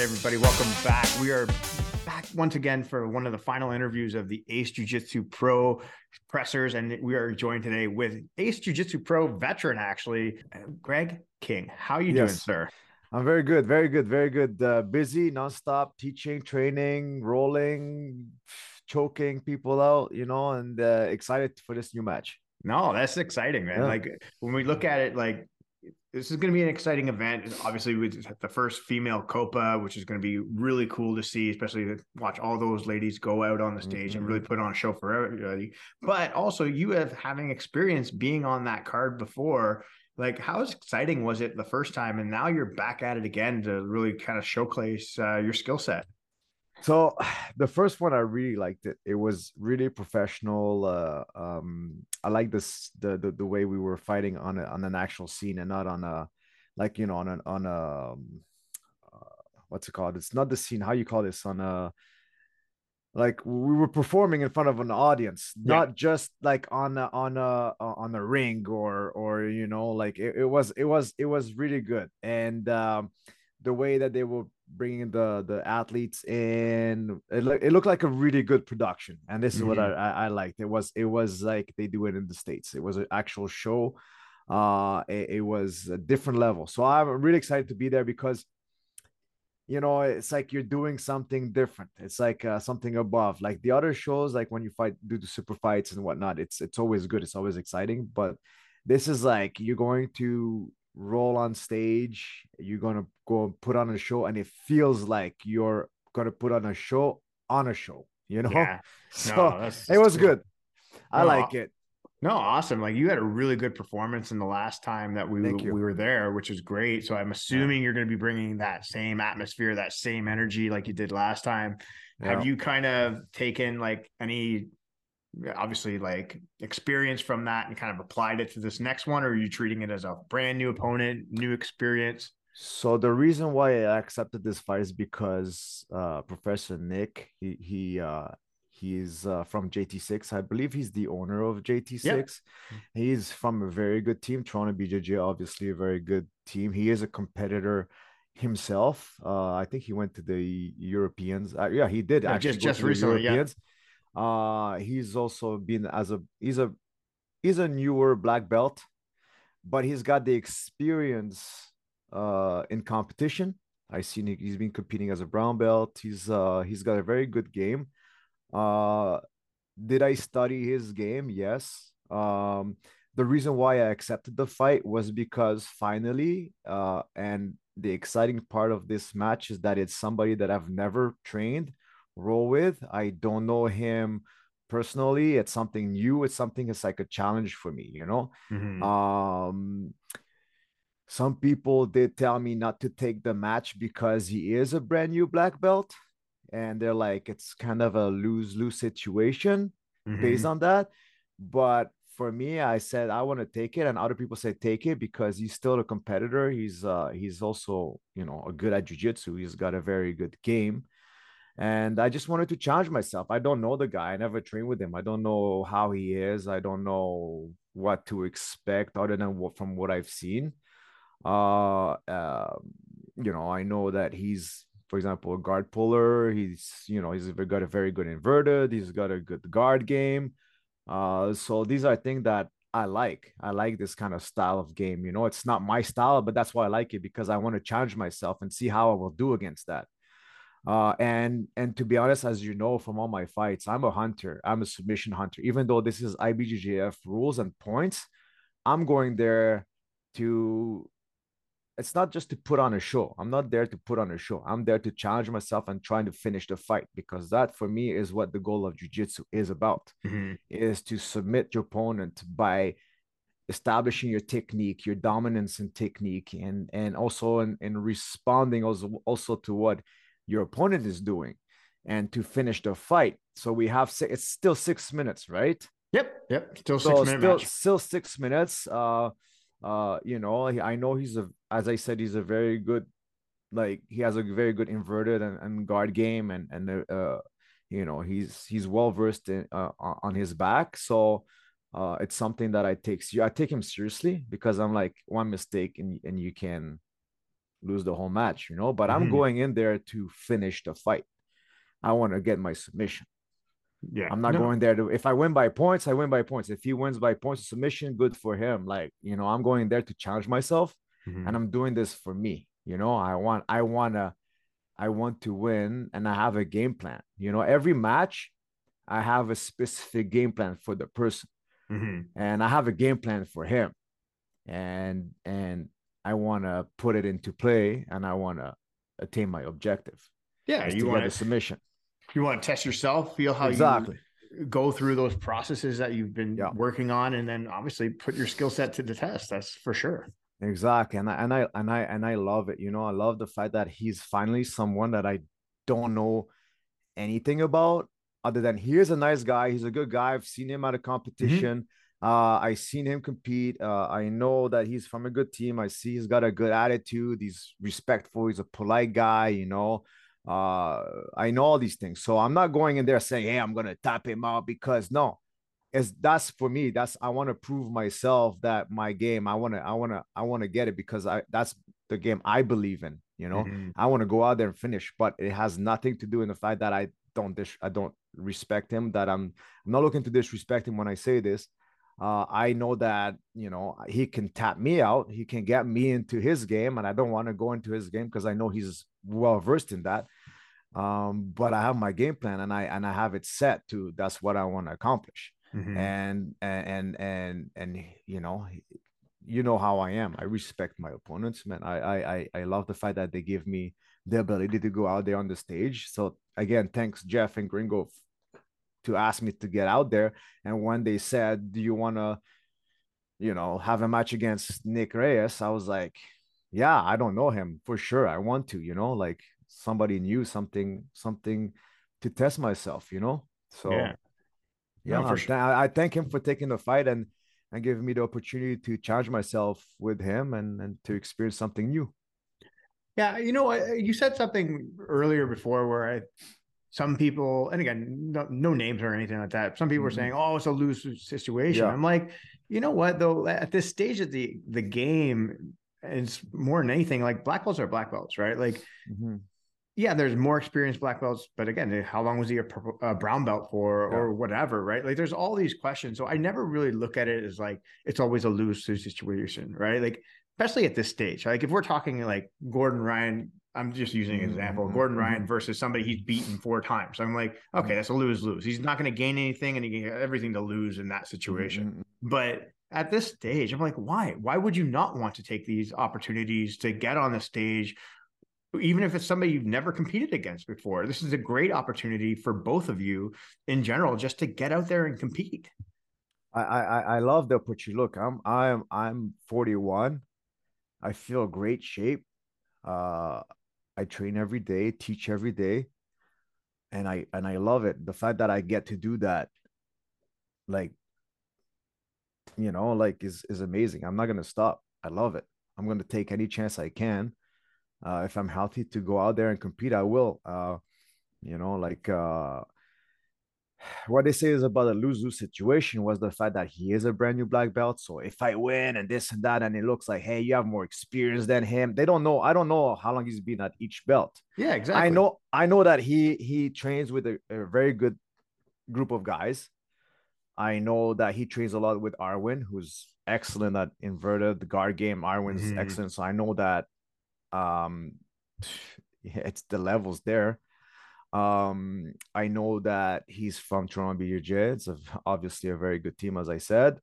right, everybody, welcome back. We are back once again for one of the final interviews of the Ace Jiu Jitsu Pro pressers, and we are joined today with Ace Jiu Jitsu Pro veteran, actually, Greg King. How are you yes. doing, sir? I'm very good, very good, very good. Uh, busy, nonstop, teaching, training, rolling, choking people out, you know, and uh, excited for this new match. No, that's exciting, man. Yeah. Like when we look at it, like this is going to be an exciting event. Obviously, with the first female Copa, which is going to be really cool to see, especially to watch all those ladies go out on the stage mm-hmm. and really put on a show for everybody. But also, you have having experience being on that card before. Like, how exciting was it the first time, and now you're back at it again to really kind of showcase uh, your skill set? So the first one I really liked it. It was really professional. Uh, um, I like this the, the the way we were fighting on a, on an actual scene and not on a like you know on a on a um, uh, what's it called? It's not the scene. How you call this on a like we were performing in front of an audience yeah. not just like on a, on a on a ring or or you know like it, it was it was it was really good and um the way that they were bringing the the athletes in. It, it looked like a really good production and this is mm-hmm. what I, I, I liked. It was it was like they do it in the states. It was an actual show. Uh it, it was a different level. So i'm really excited to be there because you know it's like you're doing something different. It's like uh, something above. Like the other shows like when you fight do the super fights and whatnot it's it's always good. It's always exciting. But this is like you're going to roll on stage you're gonna go and put on a show and it feels like you're gonna put on a show on a show you know yeah. so no, it was cool. good i no, like it no awesome like you had a really good performance in the last time that we we were there which is great so i'm assuming yeah. you're going to be bringing that same atmosphere that same energy like you did last time yeah. have you kind of taken like any obviously like experience from that and kind of applied it to this next one or are you treating it as a brand new opponent new experience so the reason why i accepted this fight is because uh professor nick he he uh he's uh, from JT6. I believe he's the owner of JT6. Yeah. He's from a very good team. Toronto BJJ, obviously a very good team. He is a competitor himself. Uh, I think he went to the Europeans. Uh, yeah, he did yeah, actually just just recently. Europeans. Yeah. Uh, he's also been as a he's a he's a newer black belt, but he's got the experience uh, in competition. I seen he's been competing as a brown belt. He's uh he's got a very good game. Uh, did I study his game? Yes. Um, the reason why I accepted the fight was because finally, uh, and the exciting part of this match is that it's somebody that I've never trained roll with. I don't know him personally. It's something new. It's something it's like a challenge for me, you know. Mm-hmm. Um some people did tell me not to take the match because he is a brand new black belt. And they're like, it's kind of a lose-lose situation mm-hmm. based on that. But for me, I said I want to take it, and other people said take it because he's still a competitor. He's uh he's also you know a good at jiu-jitsu. He's got a very good game and I just wanted to challenge myself. I don't know the guy. I never trained with him. I don't know how he is. I don't know what to expect other than what from what I've seen. Uh, uh, you know, I know that he's, for example, a guard puller. He's, you know, he's got a very good inverted. He's got a good guard game. Uh, so these are things that I like. I like this kind of style of game. You know, it's not my style, but that's why I like it because I want to challenge myself and see how I will do against that. Uh, and and to be honest, as you know from all my fights, I'm a hunter. I'm a submission hunter. Even though this is IBJJF rules and points, I'm going there to. It's not just to put on a show. I'm not there to put on a show. I'm there to challenge myself and trying to finish the fight because that for me is what the goal of jiu-jitsu is about. Mm-hmm. Is to submit your opponent by establishing your technique, your dominance in technique, and and also in, in responding also also to what your opponent is doing and to finish the fight. So we have it's still six minutes, right? Yep, yep. Still six so still, match. still six minutes. Uh, uh, you know, I know he's a, as I said, he's a very good, like he has a very good inverted and, and guard game, and and uh, you know, he's he's well versed in uh, on his back. So uh, it's something that I take I take him seriously because I'm like one mistake and and you can lose the whole match, you know. But Mhm. I'm going in there to finish the fight. I want to get my submission. Yeah. I'm not No. going there to if I win by points, I win by points. If he wins by points of submission, good for him. Like, you know, I'm going there to challenge myself Mhm. and I'm doing this for me. You know, I want I wanna I want to win and I have a game plan. You know, every match I have a specific game plan for the person Mhm. and I have a game plan for him. And and I want to put it into play and I want to attain my objective. Yeah. You want a submission. you want to test yourself, feel how exactly. you go through those processes that you've been Yeah. working on, and then obviously put your skill set to the test. That's for sure. Exactly. And I and I and I and I love it. You know, I love the fact that he's finally someone that I don't know anything about other than he is a nice guy. He's a good guy. I've seen him at a mm-hmm. competition. Uh, I seen him compete. Uh, I know that he's from a good team. I see he's got a good attitude. He's respectful. He's a polite guy, you know. Uh, I know all these things. So I'm not going in there saying, hey, I'm gonna tap him out because no, it's that's for me. That's I want to prove myself that my game. I want to, I want to, I want to get it because I that's the game I believe in. You know, Mhm. I want to go out there and finish, but it has nothing to do in the fact that I don't dis- I don't respect him. That I'm I'm not looking to disrespect him when I say this. Uh, I know that you know he can tap me out. He can get me into his game, and I don't want to go into his game because I know he's well versed in that. Um, but I have my game plan, and I and I have it set to that's what I want to accomplish Mhm. and and and and you know you know how i am i respect my opponents man i i i love the fact that they give me the ability to go out there on the stage so again thanks jeff and gringo to ask me to get out there and when they said do you want to you know have a match against nick reyes i was like yeah i don't know him for sure i want to you know like somebody new something something to test myself you know so Yeah. yeah, No, for I- sure. I, I thank him for taking the fight and and giving me the opportunity to challenge myself with him and and to experience something new. Yeah, you know, you said something earlier before where I, some people, and again, no, no names or anything like that. Some people were Mhm. saying, "Oh, it's a lose situation." Yeah. I'm like, you know what? Though at this stage of the the game, it's more than anything like black belts are black belts, right? Like, Mhm. yeah, there's more experienced black belts, but again, how long was he a, purple, a brown belt for, Yeah. or whatever, right? Like, there's all these questions. So I never really look at it as like it's always a lose situation, right? Like, especially at this stage. Like, if we're talking like Gordon Ryan, I'm just using an example. Mhm, Gordon. Ryan versus somebody he's beaten four times. I'm like, okay, that's a lose lose. He's not going to gain anything, and he got everything to lose in that situation. Mhm. But at this stage, I'm like, why? Why would you not want to take these opportunities to get on the stage, even if it's somebody you've never competed against before? This is a great opportunity for both of you in general, just to get out there and compete. I I I- I love the opportunity. Look, I'm I'm I'm 41. I feel great shape. Uh, I train every day, teach every day, and I and I love it. The fact that I get to do that, like, you know, like is is amazing. I'm not gonna stop. I love it. I'm gonna take any chance I can. Uh, if I'm healthy to go out there and compete, I will. Uh, you know, like uh what they say is about the lose lose situation was the fact that he is a brand new black belt. So if I win and this and that, and it looks like, hey, you have more experience than him. They don't know. I don't know how long he's been at each belt. Yeah, exactly. I know. I know that he he trains with a, a very good group of guys. I know that he trains a lot with Arwin, who's excellent at inverted the guard game. Arwin's Mhm. excellent, so I know that um, it's the levels there. Um, I know that he's from Toronto BJJ. It's a, obviously a very good team, as I said.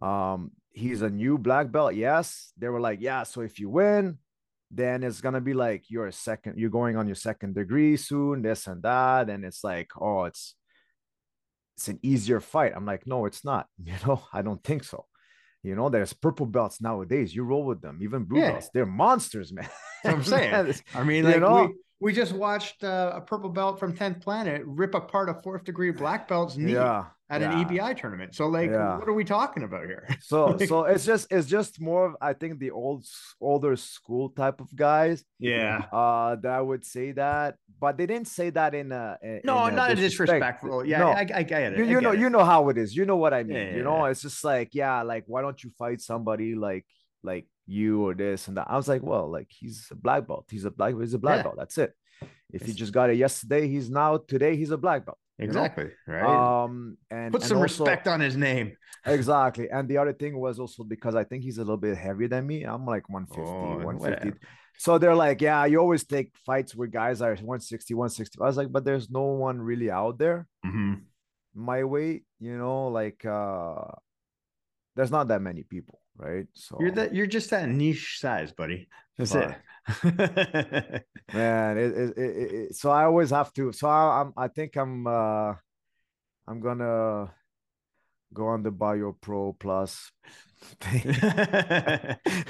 Um, he's a new black belt. Yes, they were like, yeah. So if you win, then it's gonna be like you're a second, you're going on your second degree soon, this and that, and it's like, oh, it's it's an easier fight. I'm like, no, it's not. You know, I don't think so. You know, there's purple belts nowadays. You roll with them, even blue Yeah. belts. They're monsters, man. I'm saying. I mean, You like know? we, we just watched uh, a purple belt from 10th Planet rip apart a fourth degree black belt's knee yeah, at yeah. an EBI tournament. So, like, Yeah. what are we talking about here? So Like- so it's just it's just more of I think the old older school type of guys yeah. uh that would say that, but they didn't say that in a in No, a not a disrespect. disrespectful. Yeah, No. I, I get it. you, I you know it. you know how it is. You know what I mean. You know, it's just like yeah, like why don't you fight somebody like like you or this and that. I was like, well, like he's a black belt. He's a black. He's a black yeah. belt. That's it. If he just got it yesterday, he's now today he's a black belt. Exactly. Know? Right. Um, and put and some also, respect on his name. Exactly. And the other thing was also because I think he's a little bit heavier than me. I'm like 150, oh, 150. Whatever. So they're like, yeah, you always take fights where guys are 160, 160. I was like, but there's no one really out there mm-hmm. my weight, you know, like uh there's not that many people, right? So you're that you're just that niche size, buddy. That's it. Man, it, it, it, it, so I always have to. So I, I'm, I think I'm, uh I'm gonna go on the Bio Pro Plus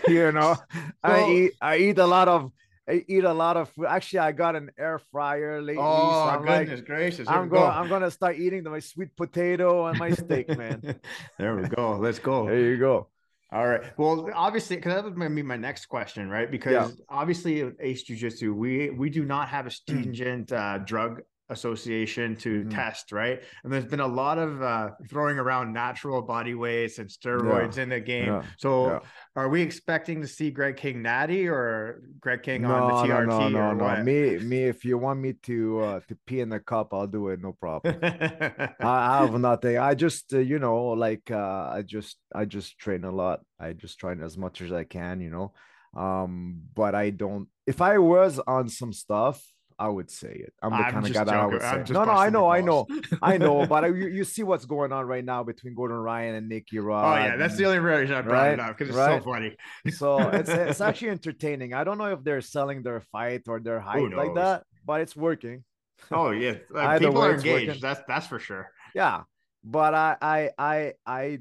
you know, well, I eat I eat a lot of I eat a lot of food. Actually, I got an air fryer lately. Oh so goodness like, gracious! I'm going. Go. I'm gonna start eating my sweet potato and my steak, man. there we go. Let's go. There you go. All right. Well, obviously, because that was going to be my next question, right? Because yeah. obviously, Ace Jiu Jitsu, we we do not have a stringent uh, drug association to mm-hmm. test right and there's been a lot of uh, throwing around natural body weights and steroids yeah. in the game yeah. so yeah. are we expecting to see greg king natty or greg king no, on the trt no no no, no. What? me me if you want me to uh to pee in the cup i'll do it no problem I, I, have nothing i just uh, you know like uh i just i just train a lot i just train as much as i can you know um but i don't if i was on some stuff I would say it. I'm the I'm kind of guy that I would say. No, no, I know, I know, I know. But I, you, you see what's going on right now between Gordon Ryan and Nicky Rod. Oh yeah, that's the only reason I brought right? it up because it's right? so funny. so it's it's actually entertaining. I don't know if they're selling their fight or their height like that, but it's working. Oh yeah, like, people are engaged. Working. That's that's for sure. Yeah, but I I I I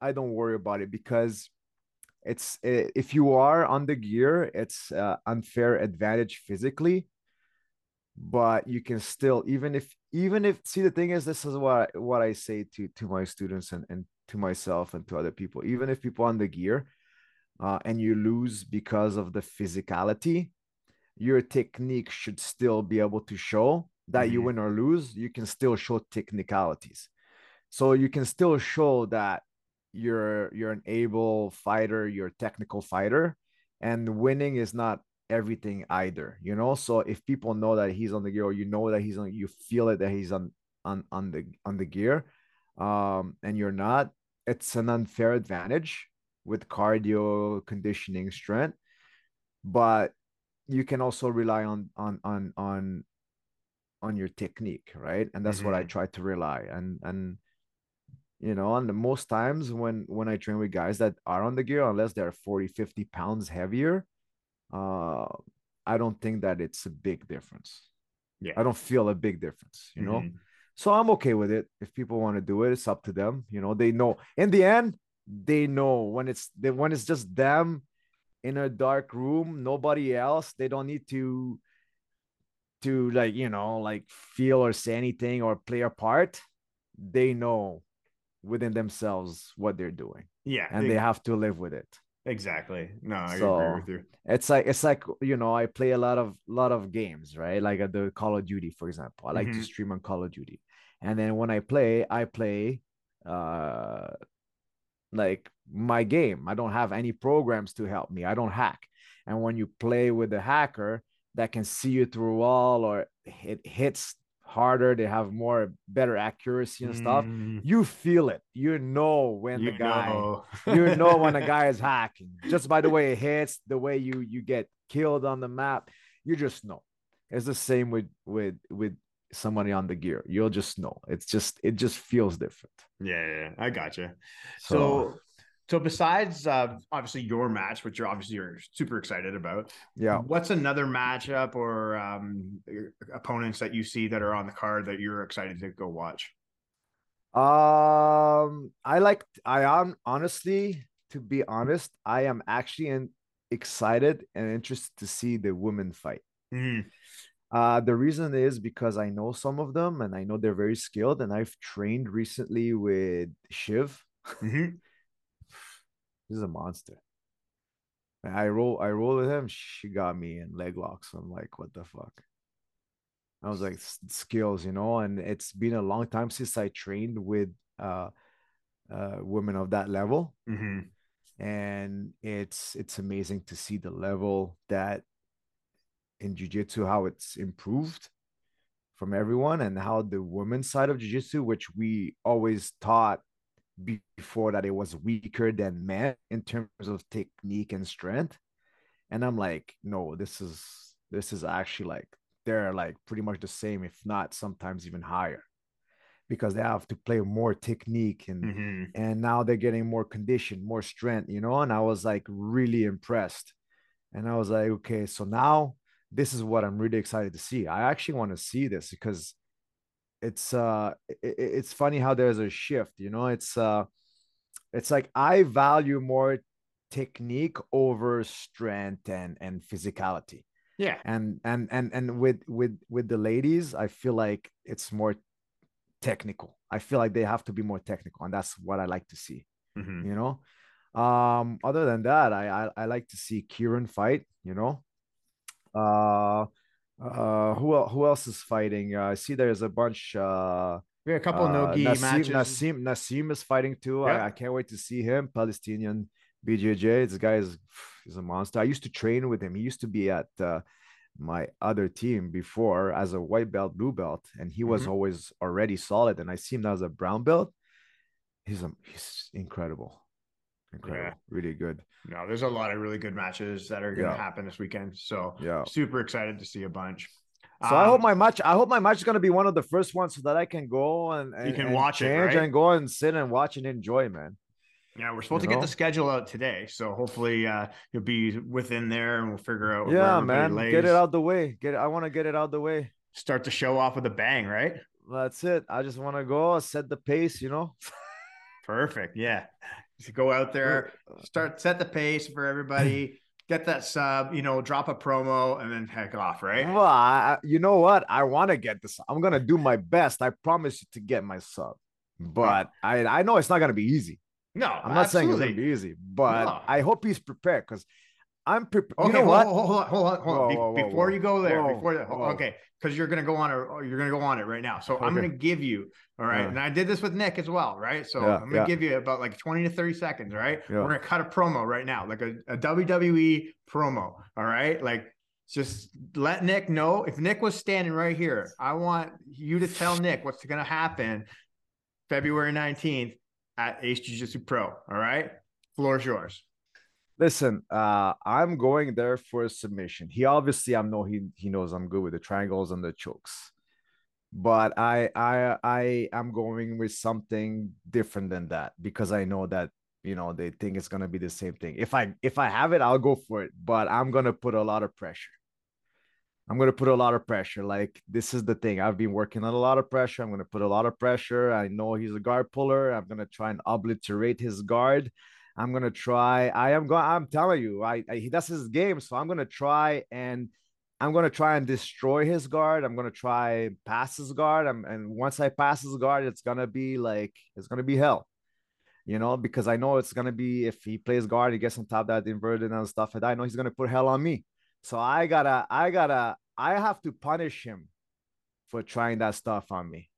I don't worry about it because it's if you are on the gear, it's uh, unfair advantage physically but you can still even if even if see the thing is this is what what i say to to my students and, and to myself and to other people even if people on the gear uh, and you lose because of the physicality your technique should still be able to show that mm-hmm. you win or lose you can still show technicalities so you can still show that you're you're an able fighter you're a technical fighter and winning is not everything either, you know. So if people know that he's on the gear, or you know that he's on, you feel it that he's on on on the on the gear, um, and you're not, it's an unfair advantage with cardio, conditioning, strength. But you can also rely on on on on on your technique, right? And that's mm-hmm. what I mm-hmm. try to rely and and you know and the most times when when i train with guys that are on the gear unless they're 40 50 pounds heavier uh, I don't think that it's a big difference. Yeah. I don't feel a big difference, you know? Mm-hmm. So I'm okay with it. If people want to do it, it's up to them. You know, they know in the end, they know when it's they, when it's just them in a dark room, nobody else, they don't need to to like, you know, like feel or say anything or play a part. They know within themselves what they're doing. Yeah. And they, they have to live with it. Exactly. No, I so, agree with you. It's like it's like you know I play a lot of lot of games, right? Like at the Call of Duty, for example. I like mm-hmm. to stream on Call of Duty, and then when I play, I play uh like my game. I don't have any programs to help me. I don't hack. And when you play with a hacker that can see you through a wall or it hits harder they have more better accuracy and stuff mm. you feel it. You know when you the guy know. you know when a guy is hacking. Just by the way it hits the way you you get killed on the map you just know. It's the same with with with somebody on the gear. You'll just know. It's just it just feels different. Yeah, yeah i got you so, so so besides uh, obviously your match, which you're obviously you're super excited about, yeah. What's another matchup or um, opponents that you see that are on the card that you're excited to go watch? Um, I like. I am honestly, to be honest, I am actually in, excited and interested to see the women fight. Mm. Uh, the reason is because I know some of them and I know they're very skilled, and I've trained recently with Shiv. Mm-hmm. This is a monster. I roll, I roll with him. She got me in leg locks. I'm like, what the fuck? I was like, skills, you know. And it's been a long time since I trained with uh, uh women of that level. Mm-hmm. and it's it's amazing to see the level that in jiu-jitsu how it's improved from everyone and how the women's side of jiu-jitsu which we always thought before that it was weaker than men in terms of technique and strength. And i'm like no this is this is actually like they're like pretty much the same if not sometimes even higher. Because they have to play more technique and mm-hmm. and now they're getting more condition more strength you know? And i was like really impressed. And i was like okay so now this is what i'm really excited to see. I actually want to see this because it's uh it, it's funny how there's a shift you know it's uh it's like i value more technique over strength and and physicality yeah and and and and with with with the ladies i feel like it's more technical. I feel like they have to be more technical, and that's what I like to see. Mm-hmm. You know, um, other than that, I, I I like to see Kieran fight. You know, uh, uh, who who else is fighting? Uh, I see there's a bunch. Uh, we have a couple uh, Nogi Naseem, matches. Naseem Naseem is fighting too. I, I can't wait to see him. Palestinian BJJ. This guy is is a monster. I used to train with him. He used to be at uh, my other team before as a white belt, blue belt, and he was mm-hmm. always already solid. And I see him now as a brown belt. He's a, he's incredible, incredible, yeah. really good. No, there's a lot of really good matches that are going to yeah. happen this weekend. So yeah, super excited to see a bunch. So um, I hope um, my match. I hope my match is going to be one of the first ones so that I can go and, and you can and watch it, right? and go and sit and watch and enjoy, man. Yeah, we're supposed you to know? get the schedule out today, so hopefully uh, you'll be within there, and we'll figure out. Yeah, man, lays. get it out the way. Get it. I want to get it out the way. Start the show off with a bang, right? That's it. I just want to go set the pace, you know. Perfect. Yeah, go out there, start set the pace for everybody. get that sub, you know, drop a promo, and then heck off, right? Well, I, you know what? I want to get this. I'm gonna do my best. I promise you to get my sub, but I I know it's not gonna be easy. No, I'm not absolutely. saying it's gonna be easy, but no. I hope he's prepared because I'm prepared. Okay, you know what? Hold, hold, hold on, hold on. Whoa, whoa, whoa, before you go there, before that, okay, because you're gonna go on or you're gonna go on it right now. So okay. I'm gonna give you, all right. Yeah. And I did this with Nick as well, right? So yeah, I'm gonna yeah. give you about like 20 to 30 seconds, right? We're gonna cut a promo right now, like a, a WWE promo, all right? Like just let Nick know if Nick was standing right here. I want you to tell Nick what's going to happen February 19th at Ace Jiu Jitsu Pro. All right. Floor is yours. Listen, uh, I'm going there for a submission. He obviously I know he he knows I'm good with the triangles and the chokes. But I I I am going with something different than that because I know that you know they think it's gonna be the same thing. If I if I have it, I'll go for it. But I'm gonna put a lot of pressure. I'm going to put a lot of pressure. Like, this is the thing. I've been working on a lot of pressure. I'm going to put a lot of pressure. I know he's a guard puller. I'm going to try and obliterate his guard. I'm going to try. I am going, I'm telling you, I, I that's his game. So I'm going to try and I'm to try and destroy his guard. I'm going to try pass his guard. I'm, and once I pass his guard, it's going to be like, it's going to be hell you know, because I know it's gonna be if he plays guard, he gets on top of that inverted and stuff like that. I know he's gonna put hell on me. So I gotta, I gotta, I have to punish him for trying that stuff on me.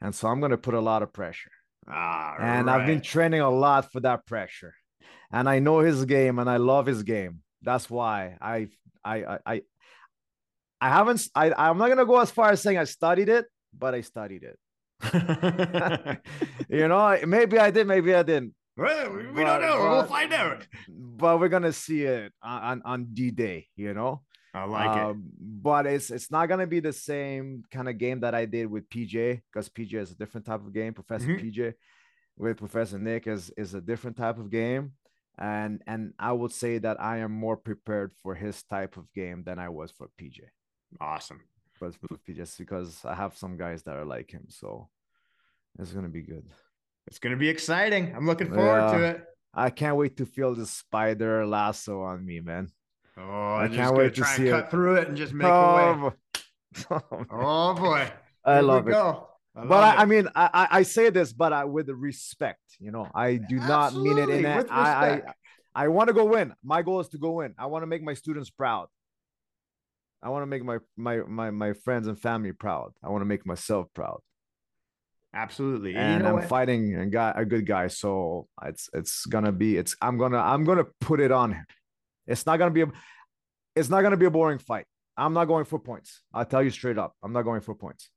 And so I'm gonna put a lot of pressure. Ah, and right. I've been training a lot for that pressure. And I know his game and I love his game. That's why I I I I haven't I I'm not gonna go as far as saying I studied it, but I studied it. you know, maybe I did, maybe I didn't. Well, we, but, don't know. But, we'll find out. But we're gonna see it on on D Day. You know. I like um, it. But it's it's not gonna be the same kind of game that I did with PJ because PJ is a different type of game. Professor mm-hmm. PJ with Professor Nick is is a different type of game. And and I would say that I am more prepared for his type of game than I was for PJ. Awesome. But for just because I have some guys that are like him, so it's gonna be good. It's gonna be exciting. I'm looking forward yeah. to it. I can't wait to feel the spider lasso on me, man. Oh, I can't wait to see cut it. through it and just make oh, way. oh boy, oh, I love it. Go. I but I, I, mean, I, I say this, but I, with respect, you know, I do not mean it in that. I, I, I want to go win. My goal is to go win. I want to make my students proud. I want to make my my my my friends and family proud. I want to make myself proud. Absolutely. And, you know I'm what? fighting a guy, a good guy. So it's it's gonna be it's I'm gonna I'm gonna put it on him. It's not gonna be a it's not gonna be a boring fight. I'm not going for points. I'll tell you straight up. I'm not going for points.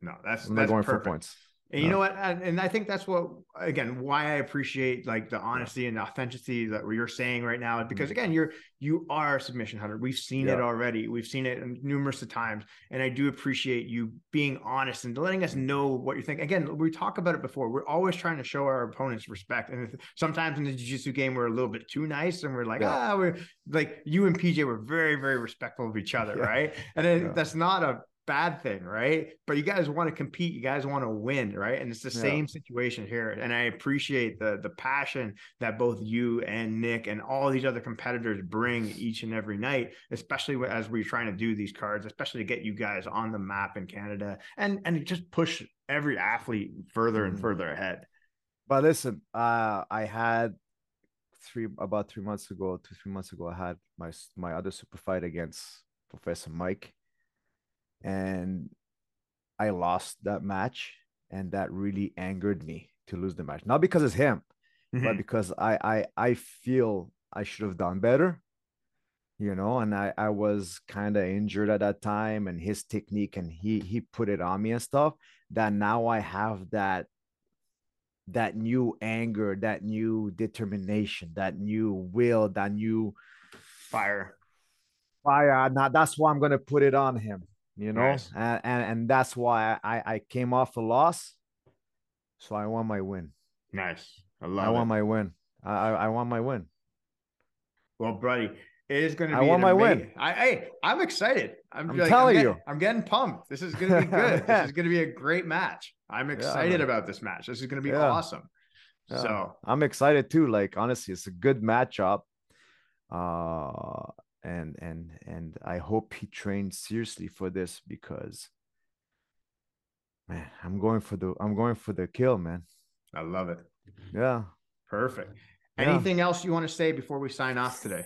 No, that's I'm that's not going perfect. for points. And you know what? And I think that's what, again, why I appreciate like the honesty and the authenticity that you're saying right now, because mm-hmm. again, you're you are a submission hunter. We've seen yeah. it already. We've seen it numerous of times, and I do appreciate you being honest and letting us know what you think. Again, we talk about it before. We're always trying to show our opponents respect, and sometimes in the jiu-jitsu game, we're a little bit too nice, and we're like, yeah. ah, we're like you and PJ were very, very respectful of each other, yeah. right? And then that's not a bad thing, right? But you guys want to compete, you guys want to win, right? And it's the yeah. same situation here. And I appreciate the the passion that both you and Nick and all these other competitors bring each and every night, especially as we're trying to do these cards, especially to get you guys on the map in Canada and and just push every athlete further and mm-hmm. further ahead. But listen, uh, I had three about three months ago, two three months ago, I had my my other super fight against Professor Mike and I lost that match, and that really angered me to lose the match. Not because it's him, mm-hmm. but because I I I feel I should have done better, you know. And I I was kind of injured at that time, and his technique, and he he put it on me and stuff. That now I have that that new anger, that new determination, that new will, that new fire. Fire. Now that's why I'm gonna put it on him you know, nice. and, and and that's why I I came off a loss, so I want my win. Nice, I love. I want my win. I I want my win. Well, buddy, it is going to be. I want my amazing, win. I, hey, I'm excited. I'm, I'm like, telling I'm getting, you, I'm getting pumped. This is going to be good. this is going to be a great match. I'm excited yeah, about this match. This is going to be yeah. awesome. Yeah. So I'm excited too. Like honestly, it's a good matchup. Uh, and and and I hope he trains seriously for this because man, I'm going for the I'm going for the kill, man. I love it. Yeah. Perfect. Anything yeah. else you want to say before we sign off today?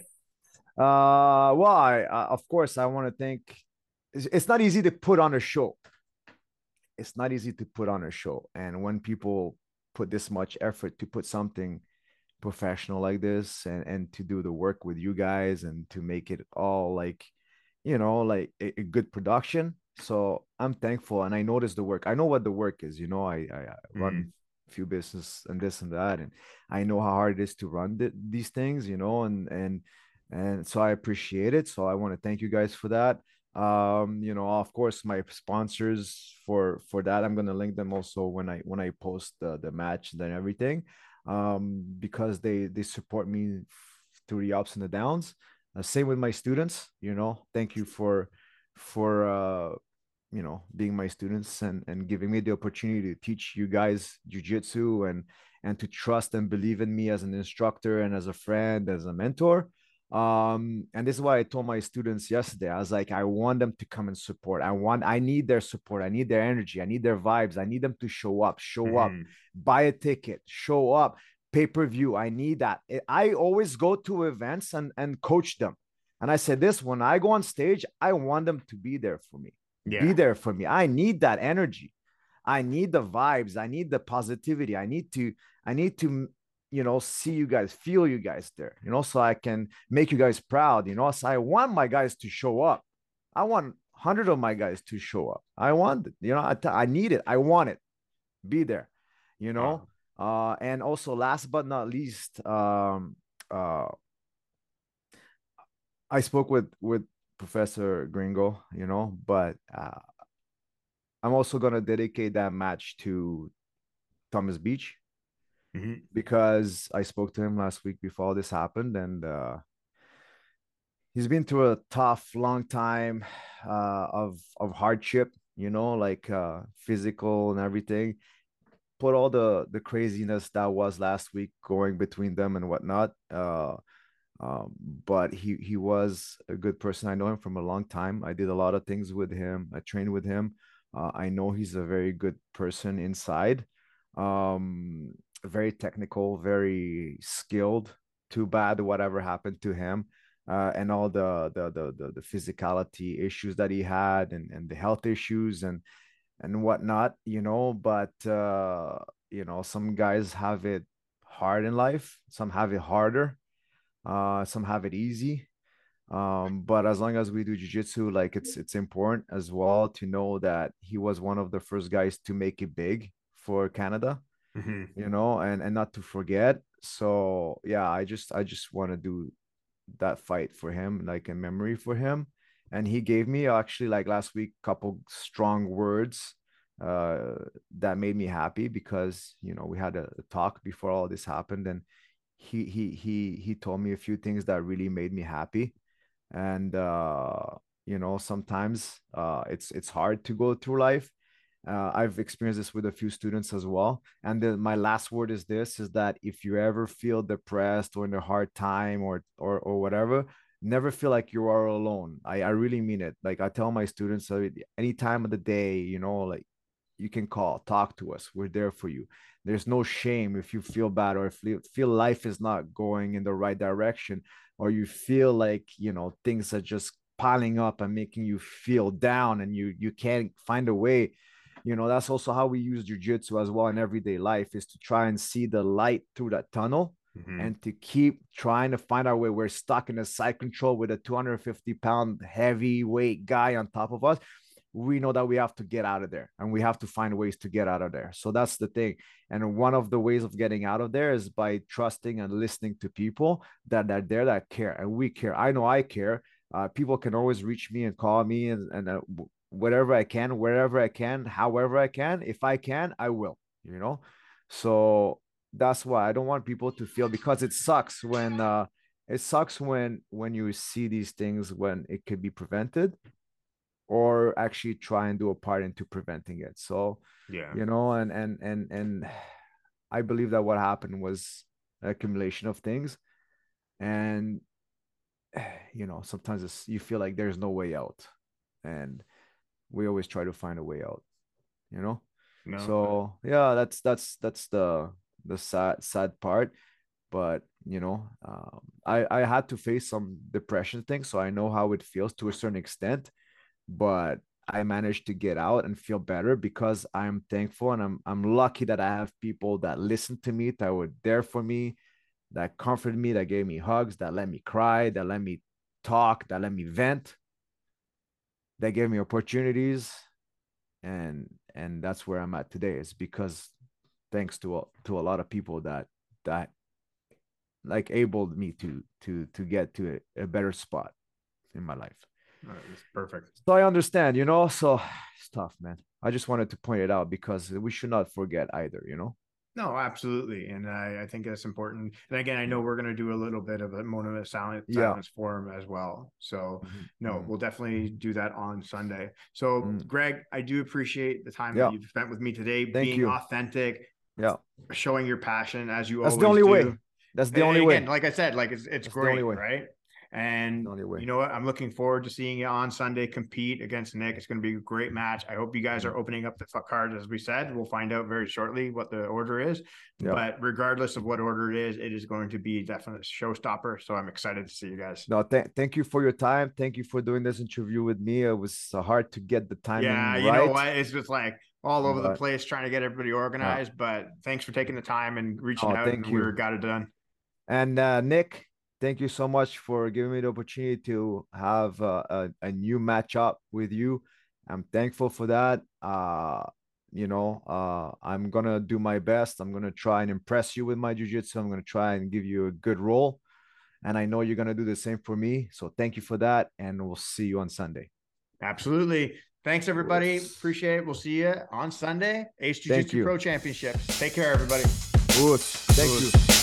Uh, well, I, uh, of course I want to thank. It's, it's not easy to put on a show. It's not easy to put on a show, and when people put this much effort to put something professional like this and and to do the work with you guys and to make it all like you know like a, a good production. So i'm thankful and i notice the work. I know what the work is you know i i, I run mm-hmm. a few business and this and that and i know how hard it is to run th- these things you know and and and so i appreciate it. So i want to thank you guys for that. Um you know of course my sponsors for for that i'm going to link them also when i when i post the, the match and everything um, because they they support me through the ups and the downs. Uh, same with my students. You know, thank you for for uh, you know being my students and and giving me the opportunity to teach you guys jujitsu and and to trust and believe in me as an instructor and as a friend as a mentor um and this is why i told my students yesterday i was like i want them to come and support i want i need their support i need their energy i need their vibes i need them to show up show mm-hmm. up buy a ticket show up pay-per-view i need that i always go to events and and coach them and i said this when i go on stage i want them to be there for me yeah. be there for me i need that energy i need the vibes i need the positivity i need to i need to you know, see you guys, feel you guys there, you know, so I can make you guys proud, you know. So I want my guys to show up. I want hundred of my guys to show up. I want it, you know, I, I need it. I want it. Be there, you know. Uh, and also, last but not least, um, uh, I spoke with with Professor Gringo, you know, but uh, I'm also gonna dedicate that match to Thomas Beach mm-hmm. because I spoke to him last week before this happened, and uh, he's been through a tough, long time uh, of of hardship. You know, like uh, physical and everything. Put all the the craziness that was last week going between them and whatnot. Uh, um, but he he was a good person. I know him from a long time. I did a lot of things with him. I trained with him. Uh, I know he's a very good person inside. Um, very technical, very skilled. Too bad whatever happened to him. Uh, and all the, the, the the the physicality issues that he had and and the health issues and and whatnot, you know. But uh, you know, some guys have it hard in life, some have it harder, uh, some have it easy. Um, but as long as we do jujitsu, like it's it's important as well to know that he was one of the first guys to make it big for Canada, mm-hmm. you know, and and not to forget. So yeah, I just I just want to do that fight for him, like a memory for him. And he gave me actually like last week a couple strong words uh, that made me happy because you know we had a, a talk before all this happened and he he he he told me a few things that really made me happy and uh, you know sometimes uh, it's it's hard to go through life uh, i've experienced this with a few students as well and then my last word is this is that if you ever feel depressed or in a hard time or or, or whatever never feel like you are alone I, I really mean it like i tell my students uh, any time of the day you know like you can call, talk to us. We're there for you. There's no shame if you feel bad or if you feel life is not going in the right direction, or you feel like you know things are just piling up and making you feel down and you you can't find a way. You know, that's also how we use jujitsu as well in everyday life is to try and see the light through that tunnel Mm-hmm. and to keep trying to find our way. We're stuck in a side control with a 250 pound heavyweight guy on top of us we know that we have to get out of there and we have to find ways to get out of there. So that's the thing. And one of the ways of getting out of there is by trusting and listening to people that are there that care. And we care. I know I care. Uh, people can always reach me and call me and, and uh, whatever I can, wherever I can, however I can. If I can, I will, you know? So that's why I don't want people to feel because it sucks when, uh, it sucks when when you see these things when it could be prevented or actually try and do a part into preventing it so yeah you know and and and and i believe that what happened was accumulation of things and you know sometimes you feel like there's no way out and we always try to find a way out you know? No. so yeah that's that's that's the the sad sad part. But you know um, i i had to face some depression things so i know how it feels to a certain extent. But I managed to get out and feel better because I'm thankful and I'm I'm lucky that I have people that listen to me, that were there for me, that comforted me, that gave me hugs, that let me cry, that let me talk, that let me vent, that gave me opportunities, and and that's where I'm at today. Is because thanks to a, to a lot of people that that like enabled me to to to get to a, a better spot in my life. It's perfect. So I understand, you know. So it's tough, man. I just wanted to point it out because we should not forget either, you know. No, absolutely, and I, I think that's important. And again, I know we're going to do a little bit of a moment of silence, silence yeah. forum as well. So, mm-hmm. no, mm-hmm. we'll definitely do that on Sunday. So, mm. Greg, I do appreciate the time yeah. that you've spent with me today, Thank being you. authentic, yeah, showing your passion as you. That's the only do. way. That's the and only again, way. Like I said, like it's it's That's great, right? And you know what? I'm looking forward to seeing you on Sunday compete against Nick. It's going to be a great match. I hope you guys are opening up the card as we said. We'll find out very shortly what the order is. Yep. But regardless of what order it is, it is going to be definite showstopper. So I'm excited to see you guys. No, th- thank you for your time. Thank you for doing this interview with me. It was hard to get the time. Yeah, you right. know what? It's just like all over the place trying to get everybody organized. But thanks for taking the time and reaching oh, out. Thank and you. We got it done. And uh, Nick, thank you so much for giving me the opportunity to have a, a, a new matchup with you. I'm thankful for that. Uh, you know, uh, I'm gonna do my best. I'm gonna try and impress you with my jujitsu. I'm gonna try and give you a good roll, and I know you're gonna do the same for me. So thank you for that, and we'll see you on Sunday. Absolutely. Thanks, everybody. Appreciate it. We'll see you on Sunday. Ace Jiu Jitsu Pro Championships. Take care, everybody. Thank you.